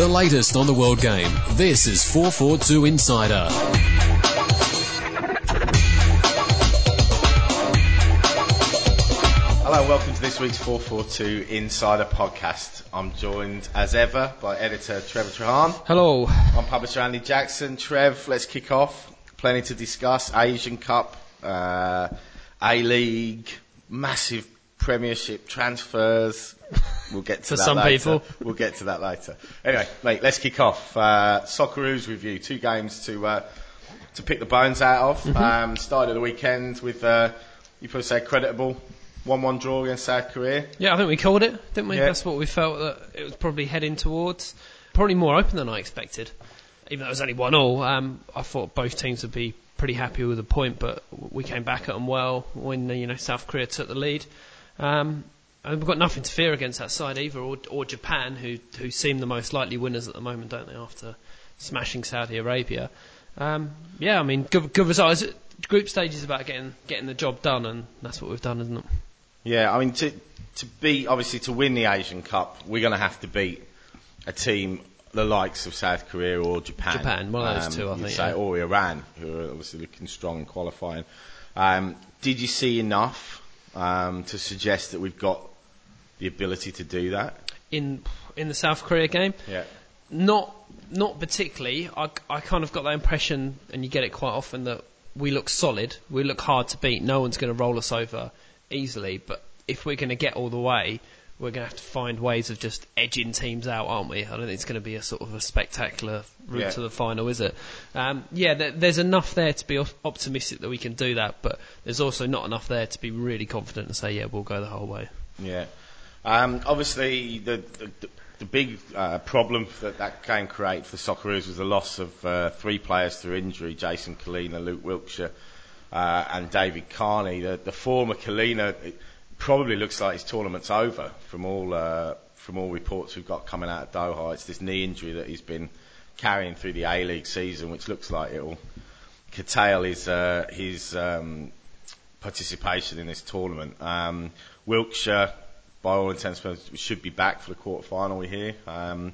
The latest on the world game. This is 442 Insider. Hello, welcome to this week's 442 Insider podcast. I'm joined as ever by editor Trevor Trahan. Hello. I'm publisher Andy Jackson. Trev, let's kick off. Plenty to discuss. Asian Cup, uh, A League, massive Premiership transfers. We'll get to For that some later. people. We'll get to that later. Anyway, mate, let's kick off. Uh, Socceroos review. Two games to uh, to pick the bones out of. Mm-hmm. Um, started the weekend with uh, you probably say creditable one-one draw against South Korea. Yeah, I think we called it, didn't we? Yeah. That's what we felt that it was probably heading towards. Probably more open than I expected. Even though it was only one all, um, I thought both teams would be pretty happy with a point, but we came back at them well when you know South Korea took the lead. Um, and we've got nothing to fear against that side either, or, or Japan, who who seem the most likely winners at the moment, don't they? After smashing Saudi Arabia. Um, yeah, I mean, good, good results. Group stage is about getting getting the job done, and that's what we've done, isn't it? Yeah, I mean to to beat obviously to win the Asian Cup, we're going to have to beat a team the likes of South Korea or Japan. Japan, one of those two, I think, Say, yeah. Or Iran, who are obviously looking strong in qualifying. Um, did you see enough um, to suggest that we've got the ability to do that? in in the South Korea game. Yeah. Not not particularly. I, I kind of got that impression, and you get it quite often that we look solid, we look hard to beat. No one's going to roll us over easily. But if we're going to get all the way, we're going to have to find ways of just edging teams out, aren't we? I don't think it's going to be a sort of a spectacular route Yeah. to the final, is it? Um, yeah, there, there's enough there to be op- optimistic that we can do that, but there's also not enough there to be really confident and say, yeah, we'll go the whole way. Yeah. Um, obviously, the, the, the- big uh, problem that that game created for Socceroos was the loss of uh, three players through injury Jason Culina, Luke Wilkshire, uh, and David Carney. The, the former Culina, it probably looks like his tournament's over from all, uh, from all reports we've got coming out of Doha. It's this knee injury that he's been carrying through the A League season, which looks like it'll curtail his, uh, his um, participation in this tournament. Um, Wilkshire, by all intents and purposes, should be back for the quarter final. We hear. Um,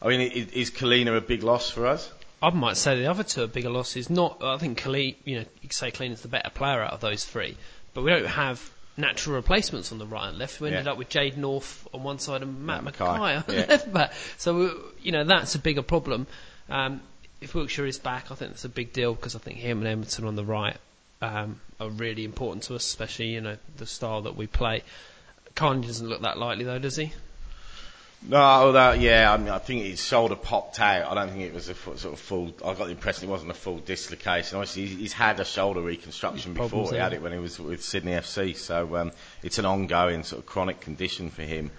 I mean, is Culina a big loss for us? I might say the other two are bigger losses. Not, I think Khalid, you know, you could say Clean's the better player out of those three, but we don't have natural replacements on the right and left. We ended Yeah. up with Jade North on one side and Matt, Matt McKay on the yeah. left back. So, we- you know, that's a bigger problem. Um, if Wilkshire is back, I think that's a big deal because I think him and Emerton on the right um, are really important to us, especially, you know, the style that we play. Carney doesn't look that likely though, does he? No, although, yeah, I, mean, I think his shoulder popped out. I don't think it was a sort of full. I got the impression it wasn't a full dislocation. Obviously, he's, he's had a shoulder reconstruction before. He had it when he was with Sydney FC, so um, it's an ongoing sort of chronic condition for him.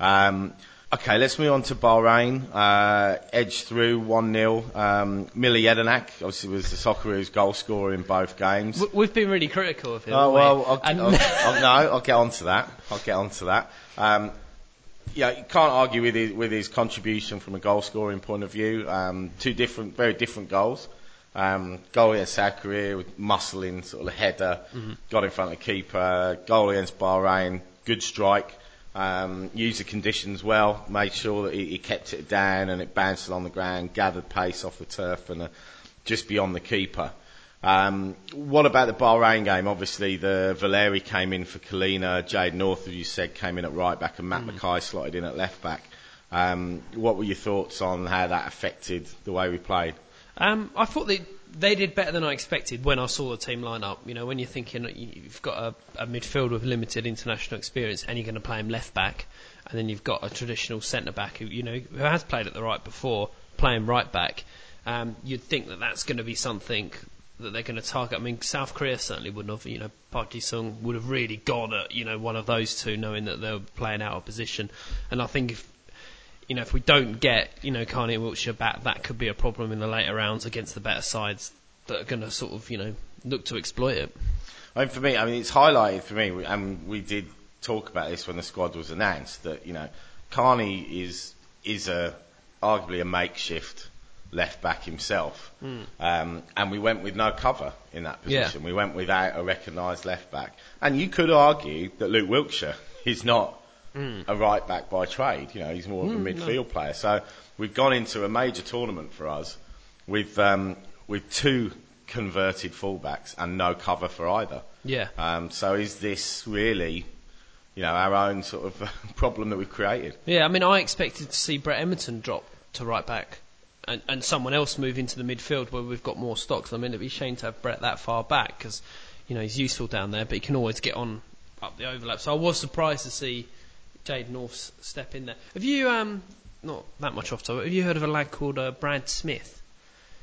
Um, okay, let's move on to Bahrain. Uh, edged through one 0 um, Mile Jedinak obviously was the Socceroos goal scorer in both games. We've been really critical of him. Oh well, I'll, I'll, I'll, no, I'll get on to that. I'll get on to that. Um, yeah, you can't argue with his, with his contribution from a goal scoring point of view. Um, two different, very different goals. Um, goal against South Korea with muscling, sort of a header, got in front of the keeper. Goal against Bahrain, good strike. Um, used the conditions well, made sure that he, he kept it down and it bounced on the ground, gathered pace off the turf and uh, just beyond the keeper. Um, what about the Bahrain game? Obviously, the Valeri came in for Culina, Jade North, as you said, came in at right back, and Matt McKay slotted in at left back. Um, what were your thoughts on how that affected the way we played? Um, I thought they they did better than I expected when I saw the team line up. You know, when you're thinking you- you've got a, a midfield with limited international experience and you're going to play him left back, and then you've got a traditional centre back who you know who has played at the right before playing right back, um, you'd think that that's going to be something that they're going to target. I mean, South Korea certainly wouldn't have. You know, Park Ji-sung would have really gone at you know one of those two, knowing that they were playing out of position. And I think if you know, if we don't get, you know, Carney and Wilkshire back, that could be a problem in the later rounds against the better sides that are going to sort of, you know, look to exploit it. I mean, for me, I mean, it's highlighted for me, and we did talk about this when the squad was announced that you know, Carney is is a arguably a makeshift left back himself, um, and we went with no cover in that Yeah. position. We went without a recognised left back, and you could argue that Luke Wilkshire is not a right back by trade. You know, he's more of a midfield player. So we've gone into a major tournament for us with um, with two converted fullbacks and no cover for either. Yeah. Um, so is this really, you know, our own sort of problem that we've created? Yeah, I mean, I expected to see Brett Emerton drop to right back and, and someone else move into the midfield where we've got more stocks. I mean, it'd be a shame to have Brett that far back because, you know, he's useful down there, but he can always get on up the overlap. So I was surprised to see Jade North step in there. Have you, um, not that much off topic, have you heard of a lad called uh, Brad Smith?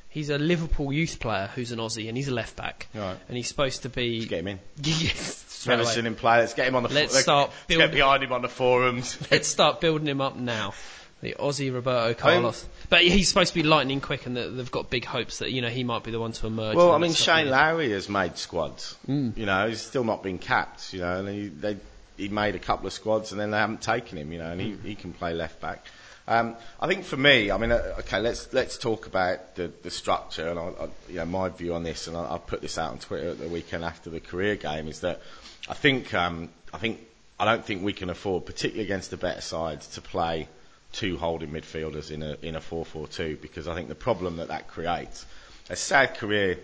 He's a Liverpool youth player who's an Aussie and he's a left back. Right. And he's supposed to be. Let's get him in. yes, Never seen him play. Let's get him on the. Let's let's, start let's get behind him on the forums. Let's start building him up now. The Aussie Roberto Carlos. but he's supposed to be lightning quick, and they've got big hopes that you know he might be the one to emerge. Well, I mean, Shane Lowry has made squads. Mm. You know, he's still not been capped. You know, and he, they, he made a couple of squads, and then they haven't taken him. You know, and he, he can play left back. Um, I think for me, I mean, uh, okay, let's let's talk about the, the structure, and I, I, you know, my view on this, and I, I put this out on Twitter at the weekend after the Korea game, is that I think um, I think I don't think we can afford, particularly against the better sides, to play two holding midfielders in a in a 4-4-2 because I think the problem that that creates. As South Korea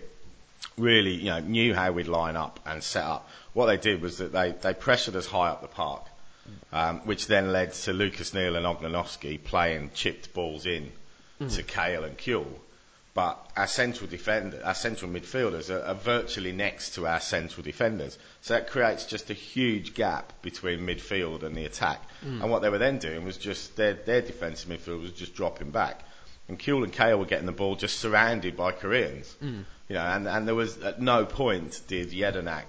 really, you know, knew how we'd line up and set up. What they did was that they, they pressured us high up the park, um, which then led to Lucas Neill and Ognenovski playing chipped balls in to Kewell and Cahill. But our central defender, our central midfielders are, are virtually next to our central defenders. So that creates just a huge gap between midfield and the attack. Mm. And what they were then doing was just their, their defensive midfield was just dropping back. And Kewell and Cahill were getting the ball just surrounded by Koreans. Mm. You know, and, and there was at no point did Jedinak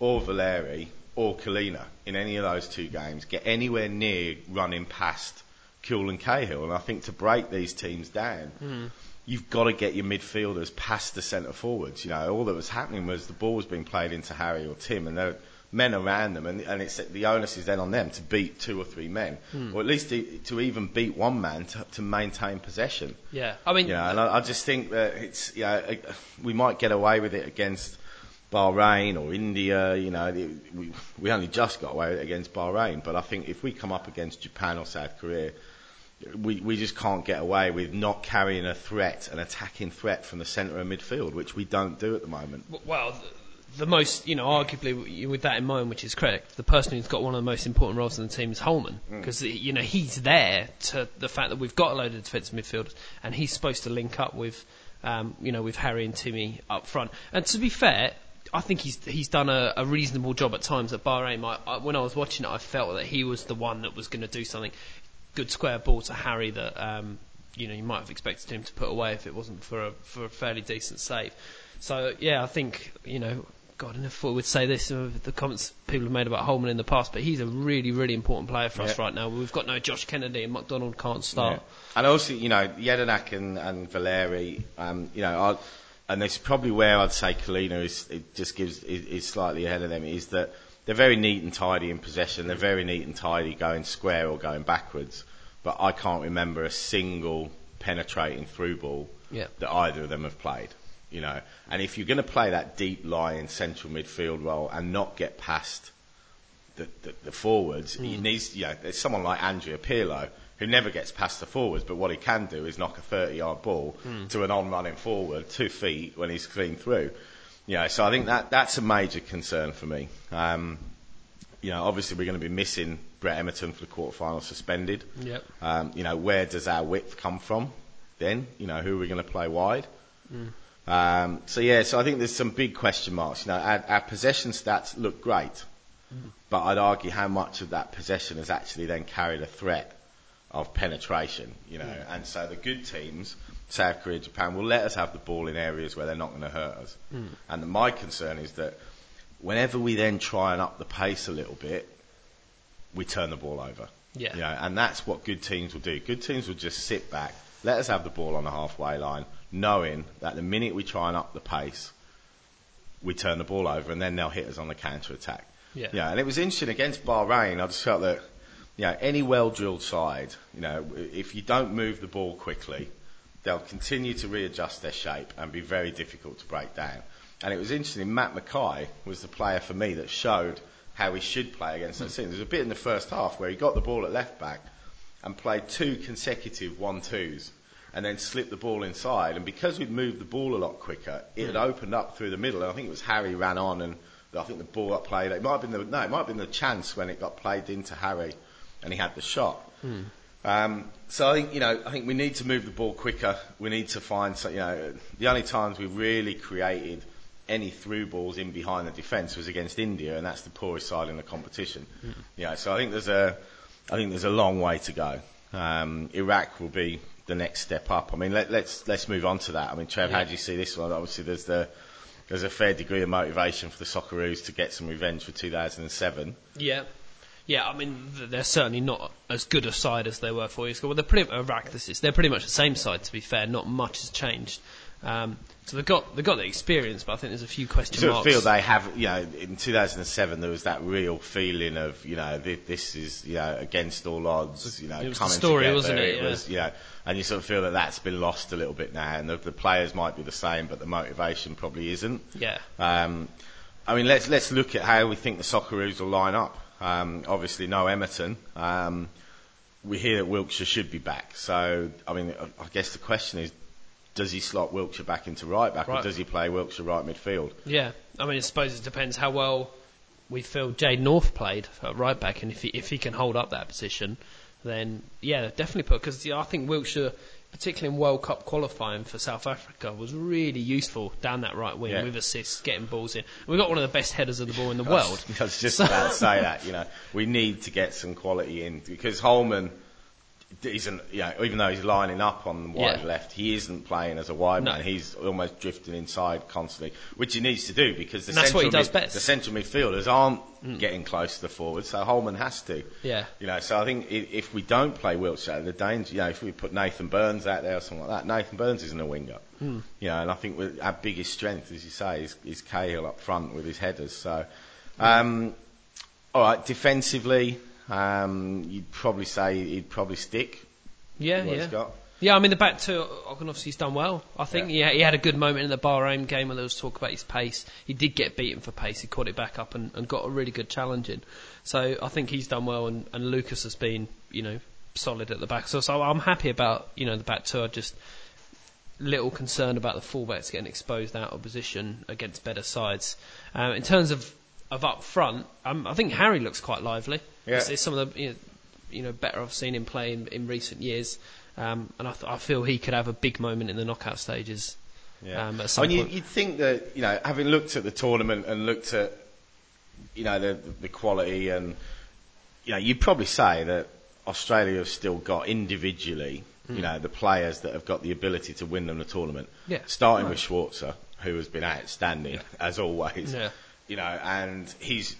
or Valeri or Culina in any of those two games get anywhere near running past Kewell and Cahill. And I think to break these teams down, mm. You've got to get your midfielders past the centre forwards. You know, all that was happening was the ball was being played into Harry or Tim, and there were men around them, and, and it's the onus is then on them to beat two or three men, hmm. or at least to, to even beat one man to, to maintain possession. Yeah, I mean, You know, and I, I just think that it's, you know, we might get away with it against Bahrain or India. You know, we, we only just got away against Bahrain, but I think if we come up against Japan or South Korea, we, we just can't get away with not carrying a threat, an attacking threat from the centre of midfield, which we don't do at the moment. well, the, most, you know, arguably with that in mind, which is correct, the person who's got one of the most important roles in the team is Holman because you know he's there to the fact that we've got a load of defensive midfielders, and he's supposed to link up with, um, you know, with Harry and Timmy up front. And to be fair. I think he's he's done a, a reasonable job at times at Bahrain. I, I, when I was watching it, I felt that he was the one that was going to do something. Good square ball to Harry that um, you know you might have expected him to put away if it wasn't for a for a fairly decent save. So yeah, I think you know, God, I never thought we'd say this with the comments people have made about Holman in the past, but he's a really really important player for us right now. We've got no Josh Kennedy and McDonald can't start. Yeah. And also, you know, Jedinak and, and Valeri, um, you know, I, and this is probably where I'd say Culina is, it just gives, is, is slightly ahead of them, is that they're very neat and tidy in possession. They're very neat and tidy going square or going backwards. But I can't remember a single penetrating through ball Yeah. that either of them have played. You know, and if you're going to play that deep lying central midfield role and not get past the, the, the forwards, he hmm. needs, you know, there's someone like Andrea Pirlo who never gets past the forwards, but what he can do is knock a 30 yard ball hmm. to an on running forward, two feet when he's clean through. Know, so I think that that's a major concern for me. Um, you know, obviously we're going to be missing Brett Emerton for the quarterfinal suspended. Yep. Um, you know, where does our width come from then? You know, who are we going to play wide? Um, so yeah, so I think there's some big question marks. You know, our, our possession stats look great, but I'd argue how much of that possession has actually then carried a threat of penetration. You know, and so the good teams, South Korea, Japan, will let us have the ball in areas where they're not going to hurt us. Hmm. And my concern is that whenever we then try and up the pace a little bit, we turn the ball over. Yeah. You know, and that's what good teams will do. Good teams will just sit back, let us have the ball on the halfway line, knowing that the minute we try and up the pace, we turn the ball over, and then they'll hit us on the counter attack. Yeah. Yeah, and it was interesting against Bahrain. I just felt that, you know, any well-drilled side, you know, if you don't move the ball quickly, they'll continue to readjust their shape and be very difficult to break down. And it was interesting. Matt McKay was the player for me that showed how he should play against those teams. There's a bit in the first half where he got the ball at left back and played two consecutive one-twos and then slipped the ball inside. And because we'd moved the ball a lot quicker, it had hmm. opened up through the middle. And I think it was Harry ran on and I think the ball got played. It might have been the, no, it might have been the chance when it got played into Harry and he had the shot. Hmm. Um, so I think you know I think we need to move the ball quicker. We need to find some, you know the only times we really created any through balls in behind the defence was against India, and that's the poorest side in the competition. Yeah, so I think there's a I think there's a long way to go. Um, Iraq will be the next step up. I mean let, let's let's move on to that. I mean Trev, how do you see this one? Obviously there's the there's a fair degree of motivation for the Socceroos to get some revenge for 2007. Yeah. Yeah, I mean, they're certainly not as good a side as they were four years ago. Well, they're pretty, this is, they're pretty much the same side, to be fair. Not much has changed. Um, so they've got, they've got the experience, but I think there's a few question sort of feel they have, you know, in 2007 there was that real feeling of, you know, thi- this is, you know, against all odds, you know, It was coming story, together. wasn't it? Yeah. was, you know, and you sort of feel that that's been lost a little bit now, and the, the players might be the same, but the motivation probably isn't. yeah. Um, I mean, let's let's look at how we think the Socceroos will line up. Um, obviously, no Emerton. Um, we hear that Wilkshire should be back. So, I mean, I guess the question is, does he slot Wilkshire back into right back, or does he play Wilkshire right midfield? Yeah, I mean, I suppose it depends how well we feel Jade North played at right back, and if he if he can hold up that position, then yeah, definitely put because I think Wilkshire, particularly in World Cup qualifying for South Africa, was really useful down that right wing Yeah. with assists, getting balls in. We got one of the best headers of the ball in the world. I was just So- about to say that. You know, we need to get some quality in because Holman isn't. You know, even though he's lining up on the wide Yeah. left, he isn't playing as a wide No. man. He's almost drifting inside constantly, which he needs to do because the that's central what he does mid- best. Mm. the central midfielders aren't getting close to the forward, so Holman has to. Yeah. You know, so I think if we don't play Wilkshire, the danger, you know, if we put Nathan Burns out there or something like that, Nathan Burns isn't a winger. Hmm. You know, and I think our biggest strength, as you say, is, is Cahill up front with his headers. So, um, all right, defensively, um, you'd probably say he'd probably stick. Yeah, what yeah. he's got. Yeah, I mean the back two, Ogden obviously he's done well. I think Yeah. yeah. he had a good moment in the Bahrain game when there was talk about his pace. He did get beaten for pace. He caught it back up and, and got a really good challenge in. So I think he's done well, and, and Lucas has been you know solid at the back. So, so I'm happy about you know the back two. I just little concerned about the fullbacks getting exposed out of position against better sides. Um, in terms of of up front, um, I think Harry looks quite lively. Yeah. It's, it's some of the you know, you know better I've seen him play in, in recent years. Um, and I, th- I feel he could have a big moment in the knockout stages. Yeah. Um, at mean, you, point. you'd think that, you know, having looked at the tournament and looked at, you know, the, the quality and, you know, you'd probably say that Australia have still got individually, Hmm. you know, the players that have got the ability to win them the tournament. Yeah. Starting with Schwarzer, who has been outstanding, as always. Yeah. You know, and he's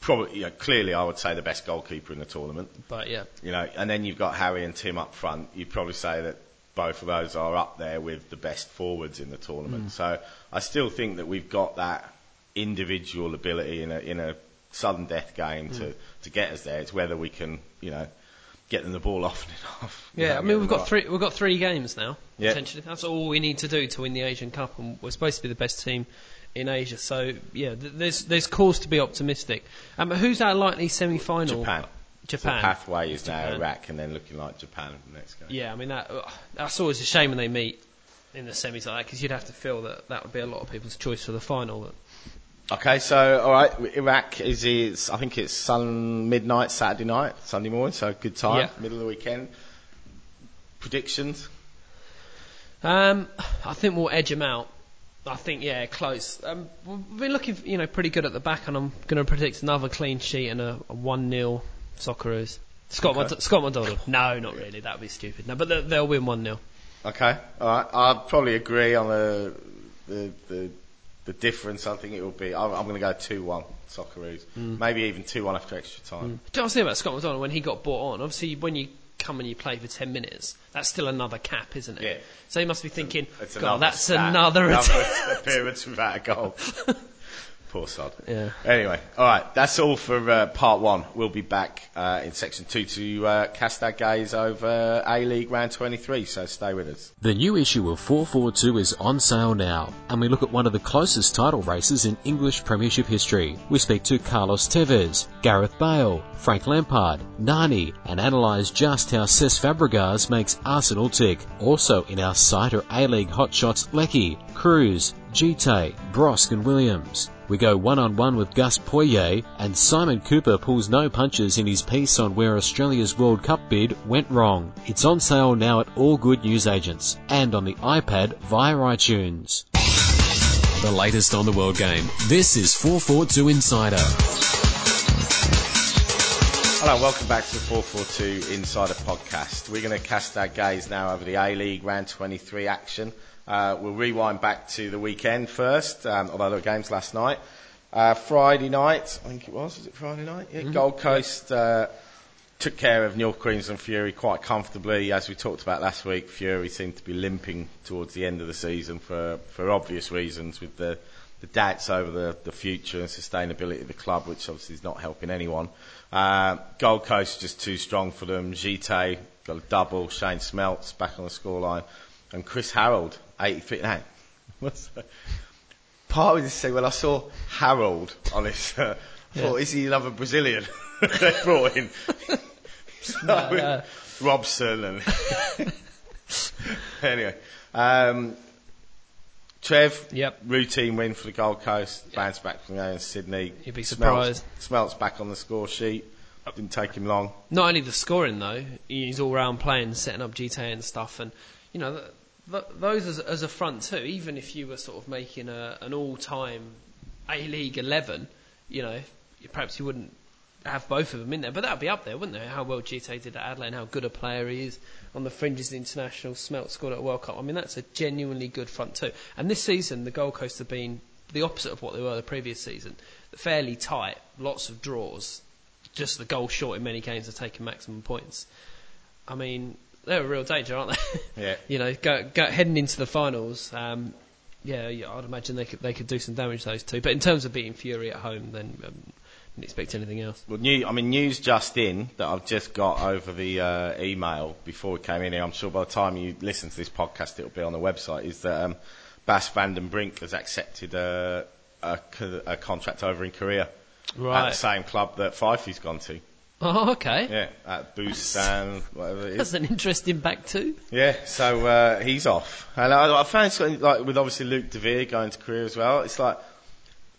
probably, you know, clearly I would say the best goalkeeper in the tournament. But yeah, You know, and then you've got Harry and Tim up front. You'd probably say that both of those are up there with the best forwards in the tournament. Mm. So I still think that we've got that individual ability in a in a sudden death game to, mm. to get us there. It's whether we can, you know, get them the ball often enough. yeah. know, I mean, we've got right. three. We've got three games now. Yeah. Essentially, that's all we need to do to win the Asian Cup, and we're supposed to be the best team in Asia. So yeah, th- there's there's cause to be optimistic. Um, who's our likely semi-final? Japan. Japan. The pathway is now Japan. Iraq and then looking like Japan in the next game. Yeah, I mean that uh, that's always a shame when they meet in the semis like that because you'd have to feel that that would be a lot of people's choice for the final. But Okay, so all right, Iraq is is I think it's sun midnight Saturday night, Sunday morning, so good time, Yeah. middle of the weekend. Predictions? Um, I think we'll edge them out. I think yeah, close. Um, we've been looking, you know, pretty good at the back, and I'm going to predict another clean sheet and a, a one 0 Socceroos. Scott, Okay. Scott McDonald. No, not really. That'd be stupid. No, but they- they'll win one 0 Okay, all right. I'd probably agree on the the the, the difference. I think it will be. I'm, I'm going to go two one Socceroos, maybe even two one after extra time. Do you know what I'm saying about Scott McDonald when he got brought on? Obviously, when you come and you play for 10 minutes, that's still another cap, isn't it? Yeah. So you must be thinking, It's God, another that's stat, another, another appearance without a goal. Poor sod. Yeah. Anyway, all right, that's all for uh, part one. We'll be back uh, in section two to uh, cast our gaze over A League round 23, so stay with us. The new issue of 442 is on sale now, and we look at one of the closest title races in English Premiership history. We speak to Carlos Tevez, Gareth Bale, Frank Lampard, Nani, and analyse just how Cesc Fabregas makes Arsenal tick. Also in our site are A-League hotshots Leckie, Kruse, Djite, Brosque and Williams. We go one on one with Gus Poyet, and Simon Kuper pulls no punches in his piece on where Australia's World Cup bid went wrong. It's on sale now at all good newsagents and on the iPad via iTunes. The latest on the world game. This is 442 Insider. Hello, welcome back to the 442 Insider Podcast. We're going to cast our gaze now over the A League round 23 action. Uh, we'll rewind back to the weekend first, um, although there were games last night. Uh, Friday night, I think it was, was it Friday night? Yeah, Gold Coast uh, took care of North Queensland Fury quite comfortably. As we talked about last week, Fury seemed to be limping towards the end of the season for, for obvious reasons with the, the doubts over the, the future and sustainability of the club, which obviously is not helping anyone. Uh, Gold Coast just too strong for them. Djite got a double. Shane Smeltz back on the scoreline. And Chris Harold, 80 feet now. What's that? Part of me just say, well, I saw Harold on his. Uh, I thought, is he another Brazilian they brought in? No, no. Robson and. anyway. Um, Trev, Yep. routine win for the Gold Coast. Bounce back from there in Sydney. You'd be surprised. Smeltz back on the score sheet. Didn't take him long. Not only the scoring though, he's all round playing, setting up Djite and stuff, and you know those as, as a front two. Even if you were sort of making a, an all-time A League eleven, you know, perhaps you wouldn't have both of them in there, but that'd be up there, wouldn't it? How well Djite did at Adelaide, how good a player he is on the fringes of the international. Smeltz scored at a World Cup. I mean, that's a genuinely good front two. And this season, the Gold Coast have been the opposite of what they were the previous season. Fairly tight, lots of draws, just the goal short in many games of taking maximum points. I mean, they're a real danger, aren't they? Yeah. you know, go, go, heading into the finals. Um, yeah, yeah, I'd imagine they could they could do some damage those two. But in terms of beating Fury at home, then um, didn't expect anything else. Well, new, I mean, news just in that I've just got over the uh, email before we came in here. I'm sure by the time you listen to this podcast, it'll be on the website. Is that um, Bas van den Brink has accepted a, a, a contract over in Korea at the same club that Fifey's gone to. Oh, okay. Yeah, at Busan, whatever it is. That's an interesting back too. Yeah, so uh, he's off, and I, I found something like with obviously Luke De Vere going to Korea as well. It's like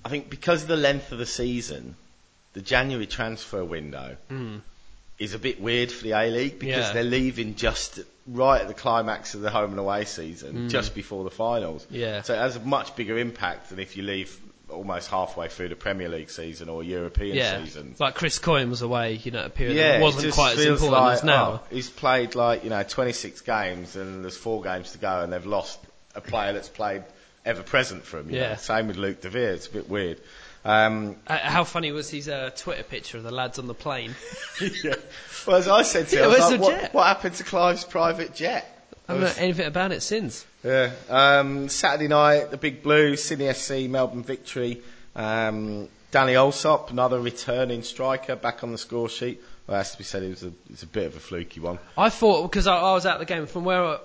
I think because of the length of the season, the January transfer window is a bit weird for the A League because Yeah. they're leaving just right at the climax of the home and away season, just before the finals. Yeah. So it has a much bigger impact than if you leave almost halfway through the Premier League season or European season. Yeah. season. Like Chris Coyne was away, you know, a period Yeah, that it wasn't quite as important like, as now. oh, he's played like you know 26 games and there's four games to go and they've lost a player that's played ever present for him. you Yeah. know. Same with Luke De Vere. It's a bit weird. Um, Uh, how funny was his uh, Twitter picture of the lads on the plane? yeah. Well, as I said to Yeah, was where's like, what, what happened to Clive's private jet? I haven't heard anything about it since. Yeah. Um, Saturday night, the Big Blue, Sydney SC, Melbourne victory. Um, Danny Allsopp, another returning striker, back on the score sheet. Well, it has to be said, it was a, it was a bit of a fluky one. I thought because I, I was at the game from where I,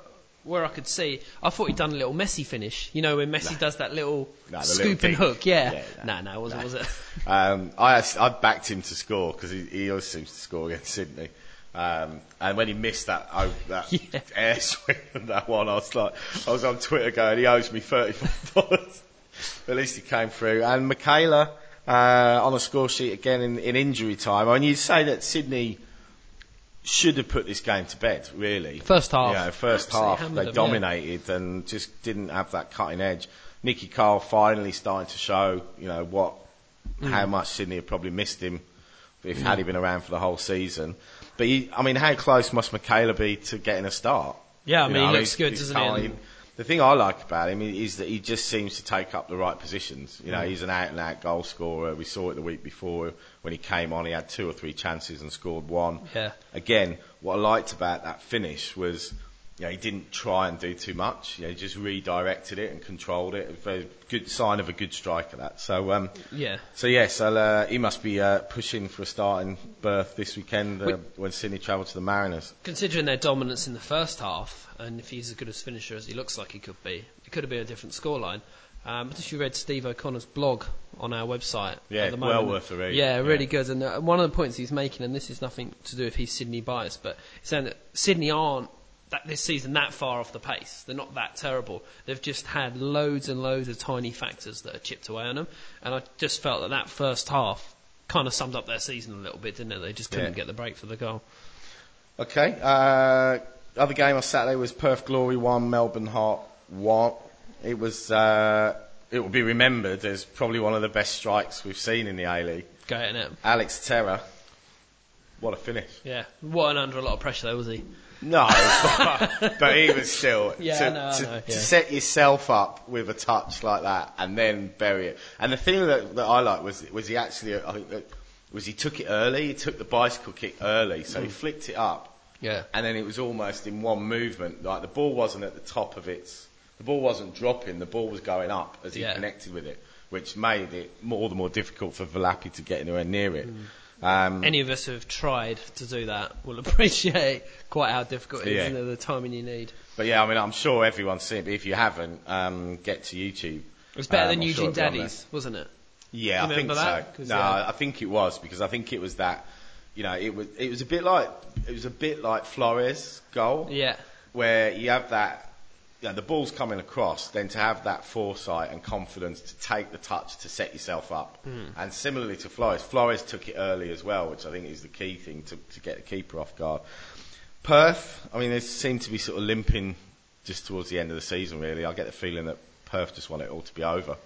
where I could see, I thought he'd done a little Messi finish. You know when Messi does that little the scoop little and hook. Yeah. Yeah, no, no, no, was it? Was it? Um, I I backed him to score because he, he always seems to score against Sydney. Um, and when he missed that oh, that Yeah. air swing and that one, I was like, I was on Twitter going, he owes me thirty four dollars. At least he came through. And Michaela uh, on a score sheet again in, in injury time. I mean, you'd say that Sydney should have put this game to bed, really. First half. Yeah, first Absolutely half they them, dominated and just didn't have that cutting edge. Nicky Carle finally starting to show, you know, what Mm. how much Sydney had probably missed him if had he been around for the whole season. But he, I mean, how close must Michaela be to getting a start? Yeah, I You mean, he looks good, doesn't he? And- The thing I like about him is that he just seems to take up the right positions. You know, Mm. he's an out and out goal scorer. We saw it the week before when he came on. He had two or three chances and scored one. Yeah. Again, what I liked about that finish was yeah, he didn't try and do too much. Yeah, he just redirected it and controlled it. A very good sign of a good striker. That. So um, Yeah. so yes, I'll, uh, he must be uh, pushing for a starting berth this weekend uh, We- when Sydney travel to the Mariners. Considering their dominance in the first half, and if he's as good a finisher as he looks like he could be, it could have been a different scoreline. Um, but if you read Steve O'Connor's blog on our website, Yeah, at the well worth a read. Yeah, really Yeah. good. And uh, one of the points he's making, and this is nothing to do with his Sydney bias, but he's saying that Sydney aren't that this season that far off the pace. They're not that terrible. They've just had loads and loads of tiny factors that are chipped away on them. And I just felt that that first half kind of summed up their season a little bit, didn't it? They just couldn't Yeah. get the break for the goal. Okay. Uh, other game on Saturday was Perth Glory one, Melbourne Heart one. It was. Uh, it will be remembered as probably one of the best strikes we've seen in the A League. Go it. Alex Terra. What a finish! Yeah, wasn't under a lot of pressure though, was he? No, but, but even still, Yeah, to, I know, I to, know, to yeah. set yourself up with a touch like that and then bury it. And the thing that, that I like was was he actually, I think that was he took it early. He took the bicycle kick early, so he Mm. flicked it up, Yeah. and then it was almost in one movement. Like the ball wasn't at the top of its, the ball wasn't dropping. The ball was going up as he Yeah. connected with it, which made it more the more difficult for Velaphi to get anywhere near it. Um, Any of us who have tried to do that will appreciate quite how difficult it is Yeah. and the timing you need. But yeah, I mean, I'm sure everyone's seen it. But if you haven't, um, get to YouTube. It was better Um, than I'm Eugene on Daddy's, wasn't it? Yeah, I think that? so. No, yeah. I think it was because I think it was that. You know, it was it was a bit like it was a bit like Flores' goal Yeah. where you have that. You know, the ball's coming across, then to have that foresight and confidence to take the touch to set yourself up. Hmm. And similarly to Flores, Flores took it early as well, which I think is the key thing to, to get the keeper off guard. Perth, I mean, they seem to be sort of limping just towards the end of the season, really. I get the feeling that Perth just want it all to be over.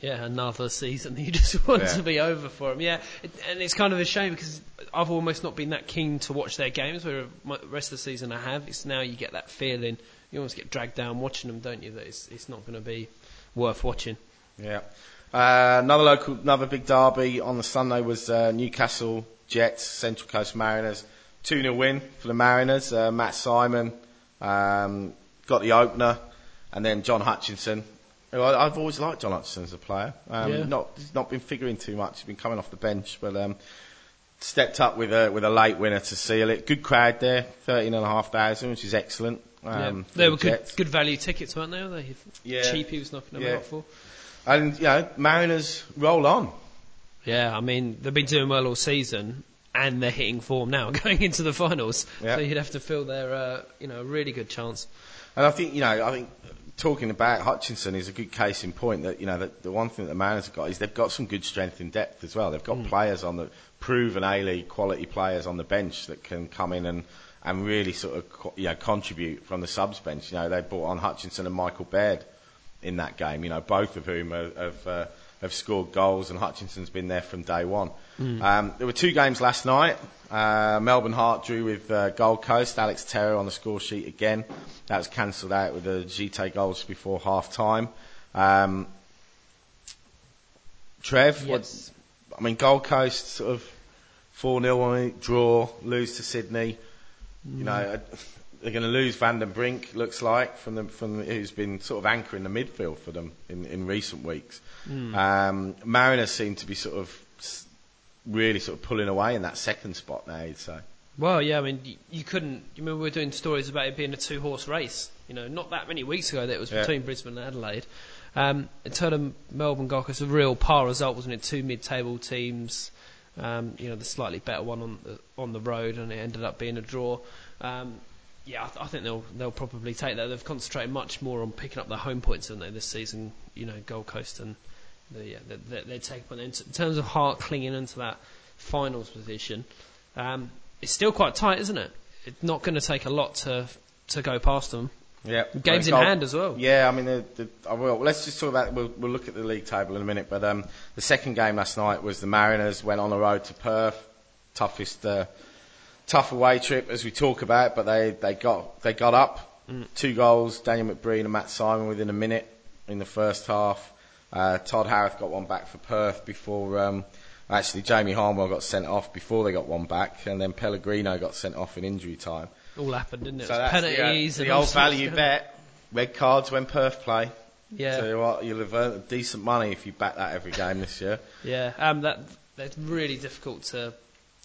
Yeah, another season that you just want Yeah. to be over for them. Yeah, it, and it's kind of a shame because I've almost not been that keen to watch their games. Where the rest of the season I have. It's now you get that feeling. You almost get dragged down watching them, don't you? That it's, it's not going to be worth watching. Yeah. Uh, another local, another big derby on the Sunday was uh, Newcastle Jets, Central Coast Mariners. 2 0 win for the Mariners. Uh, Matt Simon um, got the opener, and then John Hutchinson. who I, I've always liked John Hutchinson as a player. Um, Yeah. Not he's not been figuring too much. He's been coming off the bench, but um, stepped up with a with a late winner to seal it. Good crowd there, thirteen and a half thousand, which is excellent. Um, yeah. They were good, Jets. good value tickets, weren't they? Were they Yeah. cheap. He was knocking them Yeah. out for. And you know, Mariners roll on. Yeah, I mean they've been doing well all season, and they're hitting form now, going into the finals. Yeah. So you'd have to feel they're, uh, you know, a really good chance. And I think, you know, I think talking about Hutchinson is a good case in point that, you know, that the one thing that the Mariners have got is they've got some good strength in depth as well. They've got players on the proven A-League quality players on the bench that can come in and, and really sort of, co- you know, contribute from the subs bench. You know, they brought on Hutchinson and Michael Baird in that game, you know, both of whom have, have, uh, have scored goals and Hutchinson's been there from day one. Um, there were two games last night. Uh, Melbourne Heart drew with uh, Gold Coast. Alex Terra on the score sheet again. That was cancelled out with the GT goals before half time. Um, Trev, Yes. what, I mean, Gold Coast sort of 4 0 on draw, lose to Sydney. You know, uh, they're going to lose Van den Brink, looks like, from the, from the, who's been sort of anchoring the midfield for them in, in recent weeks. Um, Mariners seem to be sort of really sort of pulling away in that second spot now, I'd say. Well, yeah, I mean, you, you couldn't. You remember we were doing stories about it being a two-horse race. You know, not that many weeks ago that it was Yeah. between Brisbane and Adelaide. Um, in terms of Melbourne Gold Coast, a real par result, wasn't it? Two mid-table teams. Um, you know, the slightly better one on the on the road, and it ended up being a draw. Um, yeah, I, th- I think they'll they'll probably take that. They've concentrated much more on picking up the home points, haven't they, this season? You know, Gold Coast and the, yeah, they, they, they take point. In t- in terms of Heart clinging into that finals position, um, it's still quite tight, isn't it? It's not going to take a lot to to go past them. Yeah, Games in hand as well. Yeah, I mean, the, the, I will. Let's just talk about. We'll, we'll look at the league table in a minute. But um, the second game last night was the Mariners went on the road to Perth, toughest, uh, tough away trip as we talk about. But they, they got they got up two goals. Daniel McBreen and Matt Simon within a minute in the first half. Uh, Todd Harris got one back for Perth before um, Actually, Jamie Harnwell got sent off before they got one back, and then Pellegrino got sent off in injury time. All happened, didn't it? So It that's the, uh, penalties the old value bet. Red cards when Perth play. Yeah. So you what, you'll have earned decent money if you back that every game this year. Yeah, um, that that's really difficult to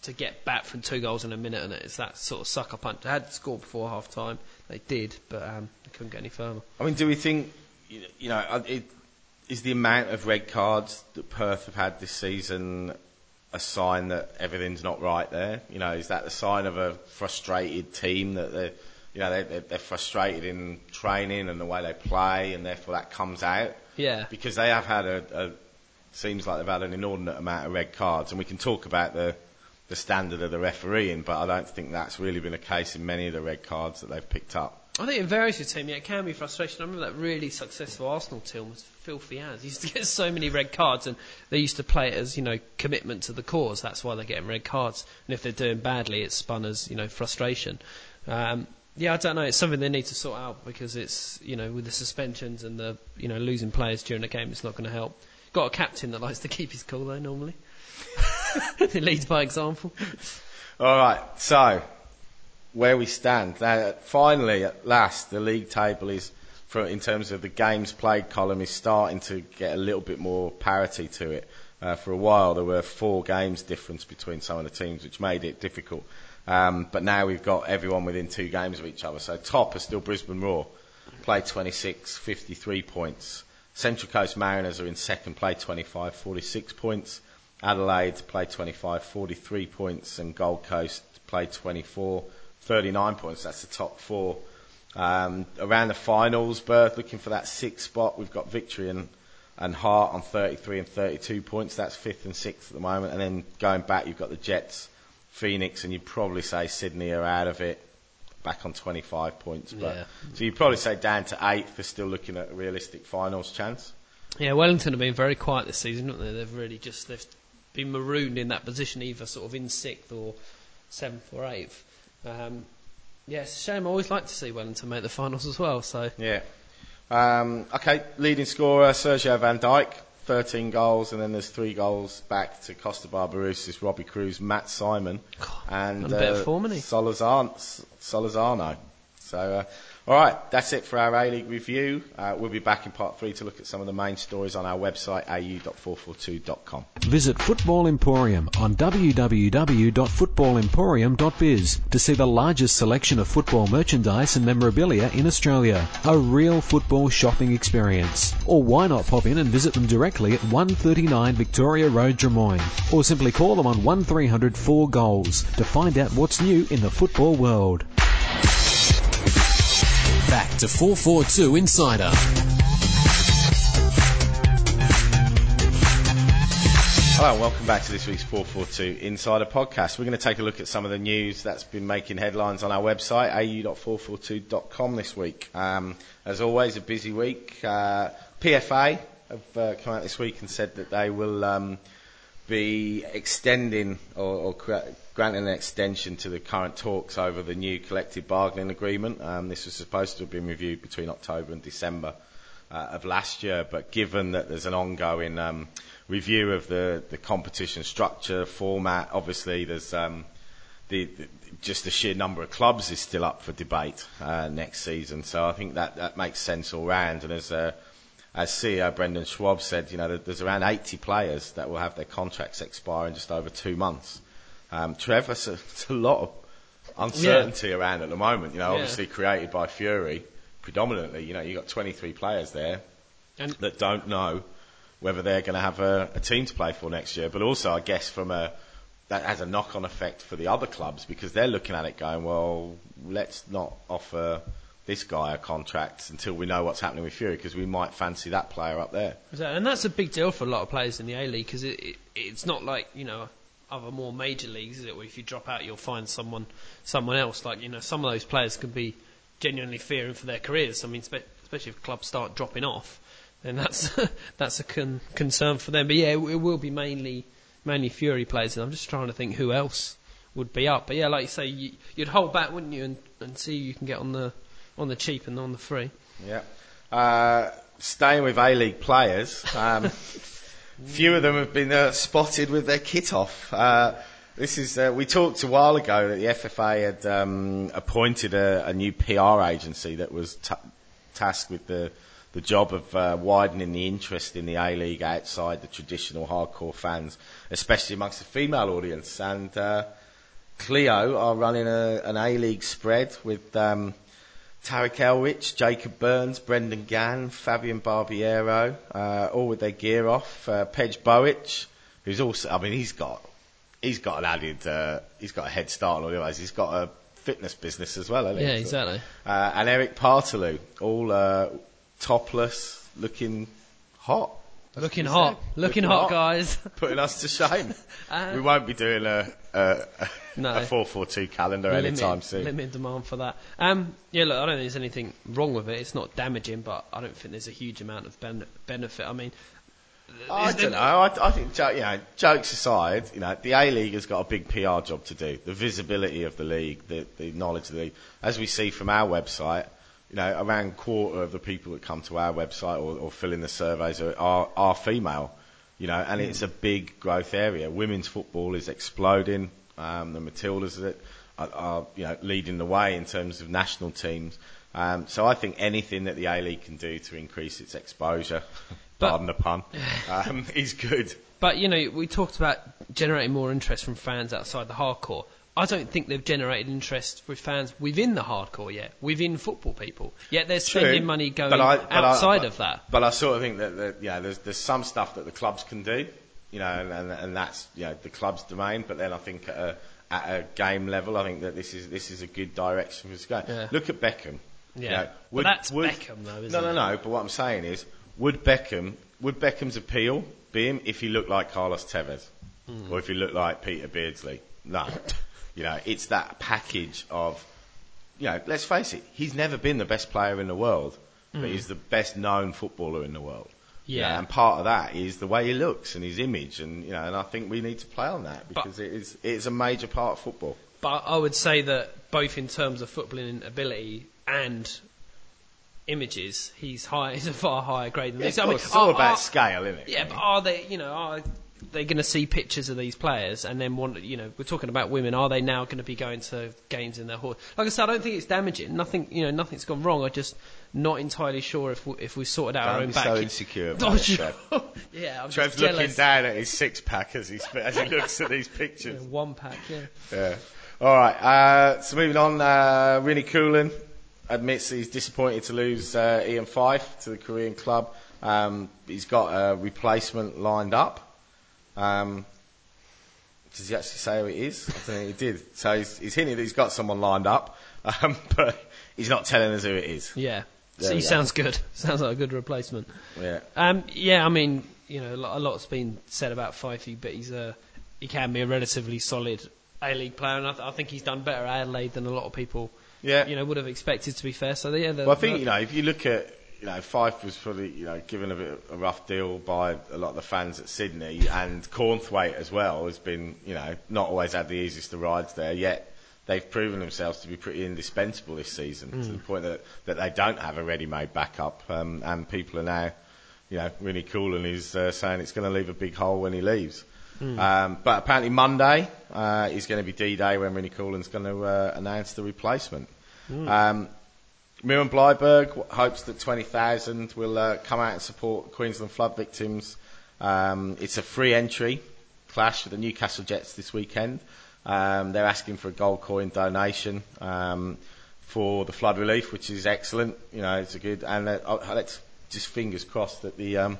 to get back from two goals in a minute, and it's that sort of sucker punch. They had scored before half time, they did, but um, they couldn't get any further. I mean, do we think, you you know, uh, it, is the amount of red cards that Perth have had this season a sign that everything's not right there? You know, is that the sign of a frustrated team that they're, you know, they're, they're, frustrated in training and the way they play, and therefore that comes out? Yeah, Because they have had a, a seems like they've had an inordinate amount of red cards, and we can talk about the the standard of the refereeing, but I don't think that's really been the case in many of the red cards that they've picked up. I think it varies with team. Yeah, it can be frustration. I remember that really successful Arsenal team was filthy as. He used to get so many red cards, and they used to play it as you know commitment to the cause. That's why they're getting red cards. And if they're doing badly, it's spun as you know frustration. Um, yeah, I don't know. It's something they need to sort out because it's you know with the suspensions and the you know losing players during the game, it's not going to help. Got a captain that likes to keep his cool though normally. he leads by example. All right, so where we stand now, finally at last, the league table is, for, in terms of the games played column, is starting to get a little bit more parity to it. Uh, for a while, there were four games difference between some of the teams, which made it difficult. Um, but now we've got everyone within two games of each other. So top are still Brisbane Roar, play 26, 53 points. Central Coast Mariners are in second, played 25, 46 points. Adelaide play 25, 43 points, and Gold Coast play 24, 39 points. That's the top four. Um, around the finals berth, looking for that sixth spot, we've got Victory and, and Heart on 33 and 32 points. That's fifth and sixth at the moment. And then going back, you've got the Jets, Phoenix, and you'd probably say Sydney are out of it, back on 25 points. But, Yeah. So you'd probably say down to eighth, they're still looking at a realistic finals chance. Yeah, Wellington have been very quiet this season, haven't they? They've really just they've been marooned in that position, either sort of in sixth or seventh or eighth. Um, yeah, it's a shame. I always like to see Wellington make the finals as well. So Yeah. Um, okay, leading scorer Sergio Van Dijk, 13 goals, and then there's three goals back to Kosta Barbarouses, Robbie Kruse, Matt Simon, and on a bit of uh, form, isn't he? Solazar- S- Solazano. So, uh, all right, that's it for our A League review. Uh, we'll be back in part three to look at some of the main stories on our website, au.442.com. Visit Football Emporium on www.footballemporium.biz to see the largest selection of football merchandise and memorabilia in Australia. A real football shopping experience. Or why not pop in and visit them directly at 139 Victoria Road, Drummoyne. Or simply call them on 1300 4 goals to find out what's new in the football world. Back to 442 Insider. Hello and welcome back to this week's 442 Insider Podcast. We're going to take a look at some of the news that's been making headlines on our website, au.442.com this week. Um, as always, a busy week. Uh, PFA have uh, come out this week and said that they will um, be extending or, or granting an extension to the current talks over the new collective bargaining agreement. Um, this was supposed to have been reviewed between October and December uh, of last year, but given that there's an ongoing um, review of the, the competition structure, format, obviously there's um, the, the just the sheer number of clubs is still up for debate uh, next season. So I think that, that makes sense all round. And as uh, as CEO Brendan Schwab said, you know, there's around 80 players that will have their contracts expire in just over two months. Um, Trevor, it's a, it's a lot of uncertainty around at the moment. You know, Yeah. obviously created by Fury, predominantly. You know, you've got 23 players there And- that don't know whether they're going to have a, a team to play for next year. But also, I guess from a that has a knock-on effect for the other clubs because they're looking at it going, well, let's not offer this guy a contract until we know what's happening with Fury because we might fancy that player up there. And that's a big deal for a lot of players in the A League because it, it, it's not like you know other more major leagues, is it? Where if you drop out, you'll find someone someone else. Like you know, some of those players can be genuinely fearing for their careers. I mean, spe- especially if clubs start dropping off, then that's that's a con- concern for them. But yeah, it, it will be mainly mainly Fury players. And I'm just trying to think who else would be up. But yeah, like you say, you, you'd hold back, wouldn't you, and, and see who you can get on the on the cheap and on the free. Yeah. Uh, staying with A-League players, um, Few of them have been uh, spotted with their kit off. Uh, this is uh, we talked a while ago that the FFA had um, appointed a, a, new PR agency that was t- tasked with the the job of uh, widening the interest in the A League outside the traditional hardcore fans, especially amongst the female audience. And uh, Cleo are running a, an A League spread with um, Tarek Elrich, Jacob Burns, Brendan Gann, Fabian Barbiero, uh, all with their gear off. Uh, Pej Bojic, who's also, I mean, he's got, he's got an added, uh, he's got a head start on all. He's got a fitness business as well, hasn't Yeah, exactly. Uh, and Eric Paartalu, all uh, topless, looking hot. That's Looking hot, said. looking hot, guys. Putting us to shame. Uh, we won't be doing a, a, No. a 442 calendar anytime soon. limited demand for that. Um, yeah, look, I don't think there's anything wrong with it. It's not damaging, but I don't think there's a huge amount of ben- benefit. I mean, I don't know. I, I think, you know, jokes aside, you know, the A League has got a big PR job to do. The visibility of the league, the, the knowledge of the league. As we see from our website, you know, around quarter of the people that come to our website or, or fill in the surveys are, are, are female. You know, and it's a big growth area. Women's football is exploding. Um, the Matildas are, are, are, you know, leading the way in terms of national teams. Um, so I think anything that the A League can do to increase its exposure, But- pardon the pun, um, is good. But you know, we talked about generating more interest from fans outside the hardcore. I don't think they've generated interest with fans within the hardcore yet, within football people. Yet they're spending True, money going I- I- outside but- of that. But I sort of think that, that yeah, there's there's some stuff that the clubs can do, you know, and, and, and that's you know the club's domain. But then I think at a, at a game level, I think that this is this is a good direction for us to go. Yeah. Look at Beckham. Yeah, you know, but that's Beckham though, isn't it? no, no, no. But what I'm saying is, would Beckham would Beckham's appeal be him if he looked like Carlos Tevez, Hmm. or if he looked like Peter Beardsley? No. you know, it's that package of you know, let's face it, he's never been the best player in the world, but mm. he's the best known footballer in the world. You know. Yeah. and part of that is the way he looks and his image, and you know, and I think we need to play on that But- because it is it is a major part of football. But I would say that both in terms of footballing ability and images, he's high. He's a far higher grade than Yeah, this. I mean, it's all are- about are- scale, isn't it? Yeah, but are they? You know, are they going to see pictures of these players and then want? You know, we're talking about women. Are they now going to be going to games in their hall? Like I said, I don't think it's damaging. Nothing. You know, nothing's gone wrong. I'm just not entirely sure if we, if we sorted out our Don't own be back. so insecure about it, Trev. yeah, I'm Trev's jealous. looking down at his six pack as, he's, as he looks at these Yeah, pictures. one pack. Yeah. Yeah. All right. Uh, so moving on, uh, Rini Coolen admits he's disappointed to lose uh, Iain Fyfe to the Korean club. Um, he's got a replacement lined up. Um, does he actually say who it is? I don't think he did. So he's, he's hinting that he's got someone lined up, um, but he's not telling us who it is. Yeah. There So he go. sounds good. Sounds like a good replacement. Yeah. Um, yeah, I mean, you know, a lot- a lot's been said about Fifey, but he's a he can be a relatively solid A League player, and I, th- I think he's done better at Adelaide than a lot of people, Yeah. you know, would have expected. To be fair, so yeah, the, Well, I think you know if you look at you know Fyfe was probably you know given a bit of a rough deal by a lot of the fans at Sydney, and Cornthwaite as well has been you know not always had the easiest of rides there. Yet they've proven themselves to be pretty indispensable this season to the point that that they don't have a ready-made backup, um, and people are now you know really cool and he's uh, saying it's going to leave a big hole when he leaves. Um, but apparently Monday uh, is going to be D-Day when Rini Coolen's going to uh, announce the replacement. Um, Miron Bleiberg hopes that 20,000 will uh, come out and support Queensland flood victims. Um, it's a free entry clash with the Newcastle Jets this weekend. Um, they're asking for a gold coin donation um, for the flood relief, which is excellent. You know, it's a good. And uh, let's just fingers crossed that the um,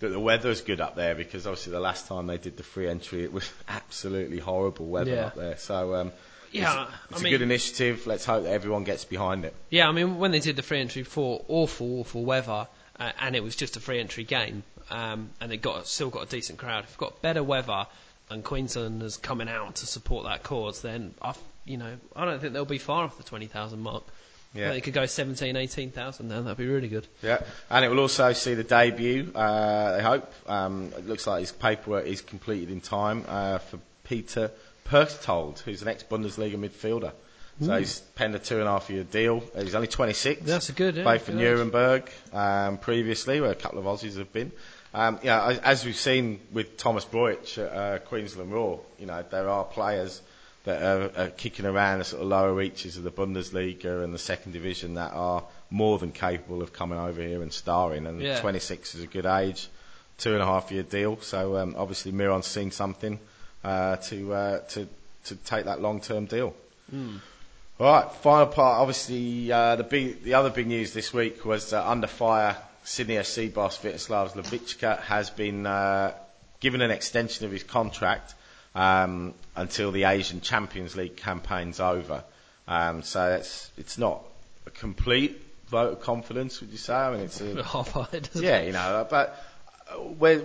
that the weather's good up there because obviously the last time they did the free entry, it was absolutely horrible weather Yeah. up there. So um, Yeah, it's, it's a mean- good initiative. Let's hope that everyone gets behind it. Yeah, I mean, when they did the free entry for awful, awful weather, uh, and it was just a free entry game, um, and it got still got a decent crowd. If you've got better weather and Queenslanders coming out to support that cause, then I, you know, I don't think they'll be far off the twenty thousand mark. Yeah. They could go 17, 18,000 then, that'd be really good. Yeah, and it will also see the debut. Uh, I hope. Um, it looks like his paperwork is completed in time uh, for Peter Perchtold, who's an ex-Bundesliga midfielder. So he's penned a two and a half year deal. He's only 26. That's a good, yeah, Played for good. Nuremberg um, previously, where a couple of Aussies have been. Um, you know, as we've seen with Thomas Broich at uh, Queensland Roar, you know, there are players that are, are kicking around the sort of lower reaches of the Bundesliga and the second division that are more than capable of coming over here and starring. And Yeah. 26 is a good age, two and a half year deal. So um, obviously Miron's seen something uh, to uh, to to take that long term deal. All right, final part. Obviously, uh, the big, the other big news this week was uh, under fire. Sydney FC boss Vitezslav Lavicka has been uh, given an extension of his contract um, until the Asian Champions League campaign's over. Um, so it's it's not a complete vote of confidence, would you say? I mean, it's a, isn't yeah, you know. But where,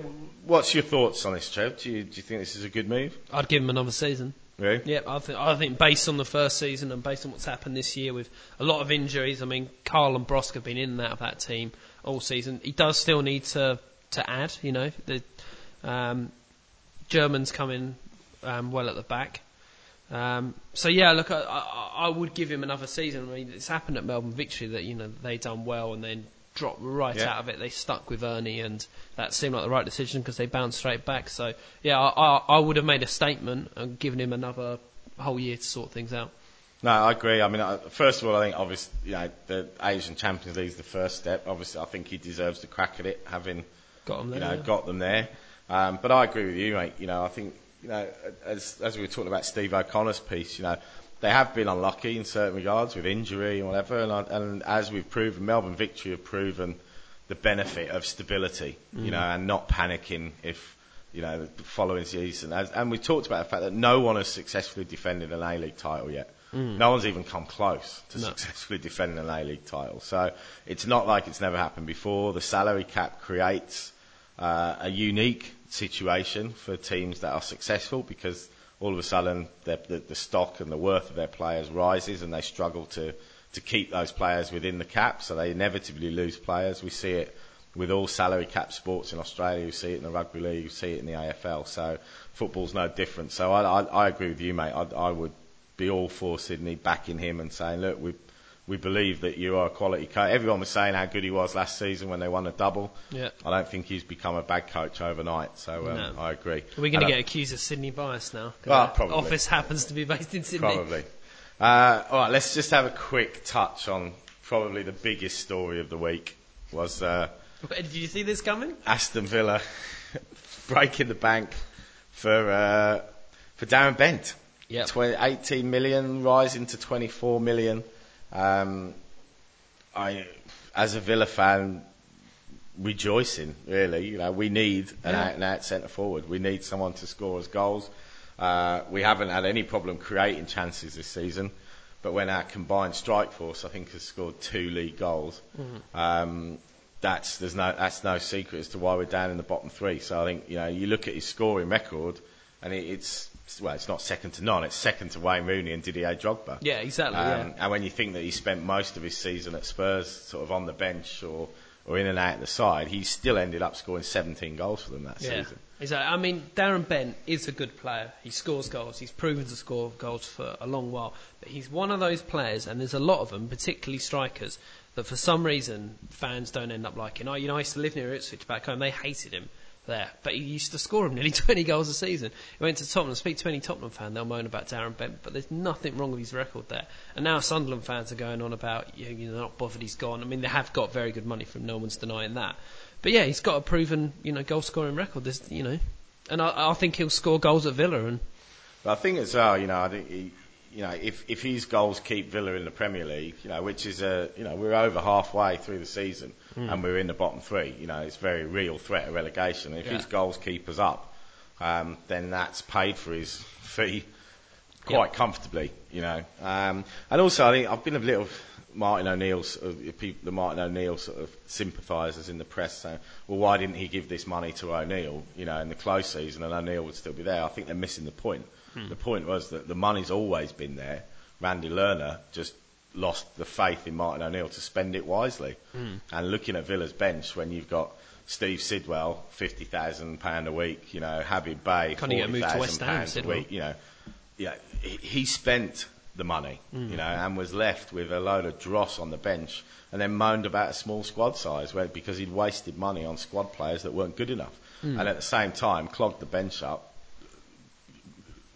what's your thoughts on this, Trev? Do you, do you think this is a good move? I'd give him another season. Really? Yeah, I think I think based on the first season and based on what's happened this year with a lot of injuries, I mean, Carle and Brosque have been in and out of that team all season. He does still need to to add, you know, the um, Germans coming um, well at the back. Um, so yeah, look, I, I, I would give him another season. I mean, it's happened at Melbourne Victory that you know they done well and then dropped right Yeah. out of it. They stuck with Ernie, and that seemed like the right decision because they bounced straight back. So yeah, I, I, I would have made a statement and given him another whole year to sort things out. No, I agree. I mean, I, first of all, I think obviously, you know, the Asian Champions League is the first step. Obviously, I think he deserves the crack at it, having Got him there. you know yeah. got them there. Um, but I agree with you, mate. You know, I think you know, as as we were talking about Steve O'Connor's piece, you know, they have been unlucky in certain regards with injury and whatever. And, I, and as we've proven, Melbourne Victory have proven the benefit of stability, you know, and not panicking if you know the following season. As, and we talked about the fact that no one has successfully defended an A League title yet. No one's even come close to No. successfully defending an A League title. So it's not like it's never happened before. The salary cap creates uh, a unique situation for teams that are successful because all of a sudden the, the, the stock and the worth of their players rises and they struggle to, to keep those players within the cap, so they inevitably lose players. We see it with all salary cap sports in Australia. We see it in the rugby league. We see it in the AFL. So football's no different. So I, I, I agree with you, mate. I, I would be all for Sydney backing him and saying, look, we we believe that you are a quality coach. Everyone was saying how good he was last season when they won a double. Yeah. I don't think he's become a bad coach overnight. So um, No. I agree. Are we going to get accused of Sydney bias now? Well, probably. Office happens to be based in Sydney. Probably. Uh, all right, let's just have a quick touch on probably the biggest story of the week was uh, Did you see this coming? Aston Villa breaking the bank for uh, for Darren Bent. 20, 18 million rising to 24 million. Um, I, as a Villa fan, rejoicing really. You know, we need an Yeah. out and out centre forward. We need someone to score us goals. Uh, we haven't had any problem creating chances this season, but when our combined strike force, I think, has scored two league goals, um, that's there's no that's no secret as to why we're down in the bottom three. So I think you know you look at his scoring record, and it, it's well, it's not second to none. It's second to Wayne Rooney and Didier Drogba. Yeah, exactly. Um, And when you think that he spent most of his season at Spurs, sort of on the bench or, or in and out the side, he still ended up scoring 17 goals for them that yeah. season. Exactly. I mean, Darren Bent is a good player. He scores goals. He's proven to score goals for a long while. But he's one of those players, and there's a lot of them, particularly strikers, that for some reason fans don't end up liking. I, you know, I used to live near Ipswich back home. They hated him there, but he used to score him nearly 20 goals a season. He went to Tottenham. Speak to any Tottenham fan, they'll moan about Darren Bent, but there's nothing wrong with his record there. And now Sunderland fans are going on about, you know, you're not bothered he's gone. I mean, they have got very good money from. No one's denying that. But yeah, he's got a proven, you know, goal scoring record. You know, and I, I think he'll score goals at Villa. And But I think as well, you know, I think he, you know, if, if his goals keep Villa in the Premier League, you know, which is a, you know, we're over halfway through the season and we're in the bottom three, you know, it's a very real threat of relegation. If Yeah. his goals keep us up, um, then that's paid for his fee quite comfortably, you know. Um, and also, I think I've been a little Martin O'Neill, sort of, the people, the Martin O'Neill sort of sympathisers in the press saying, well, why didn't he give this money to O'Neill, you know, in the close season and O'Neill would still be there? I think they're missing the point. The point was that the money's always been there. Randy Lerner just lost the faith in Martin O'Neill to spend it wisely. And looking at Villa's bench when you've got Steve Sidwell, fifty thousand pound a week, you know, Habib Beye, Can't he get forty moved to West Ham, pounds a week, you know, yeah, he, he spent the money, Mm. you know, and was left with a load of dross on the bench, and then moaned about a small squad size where, because he'd wasted money on squad players that weren't good enough, Mm. and at the same time clogged the bench up,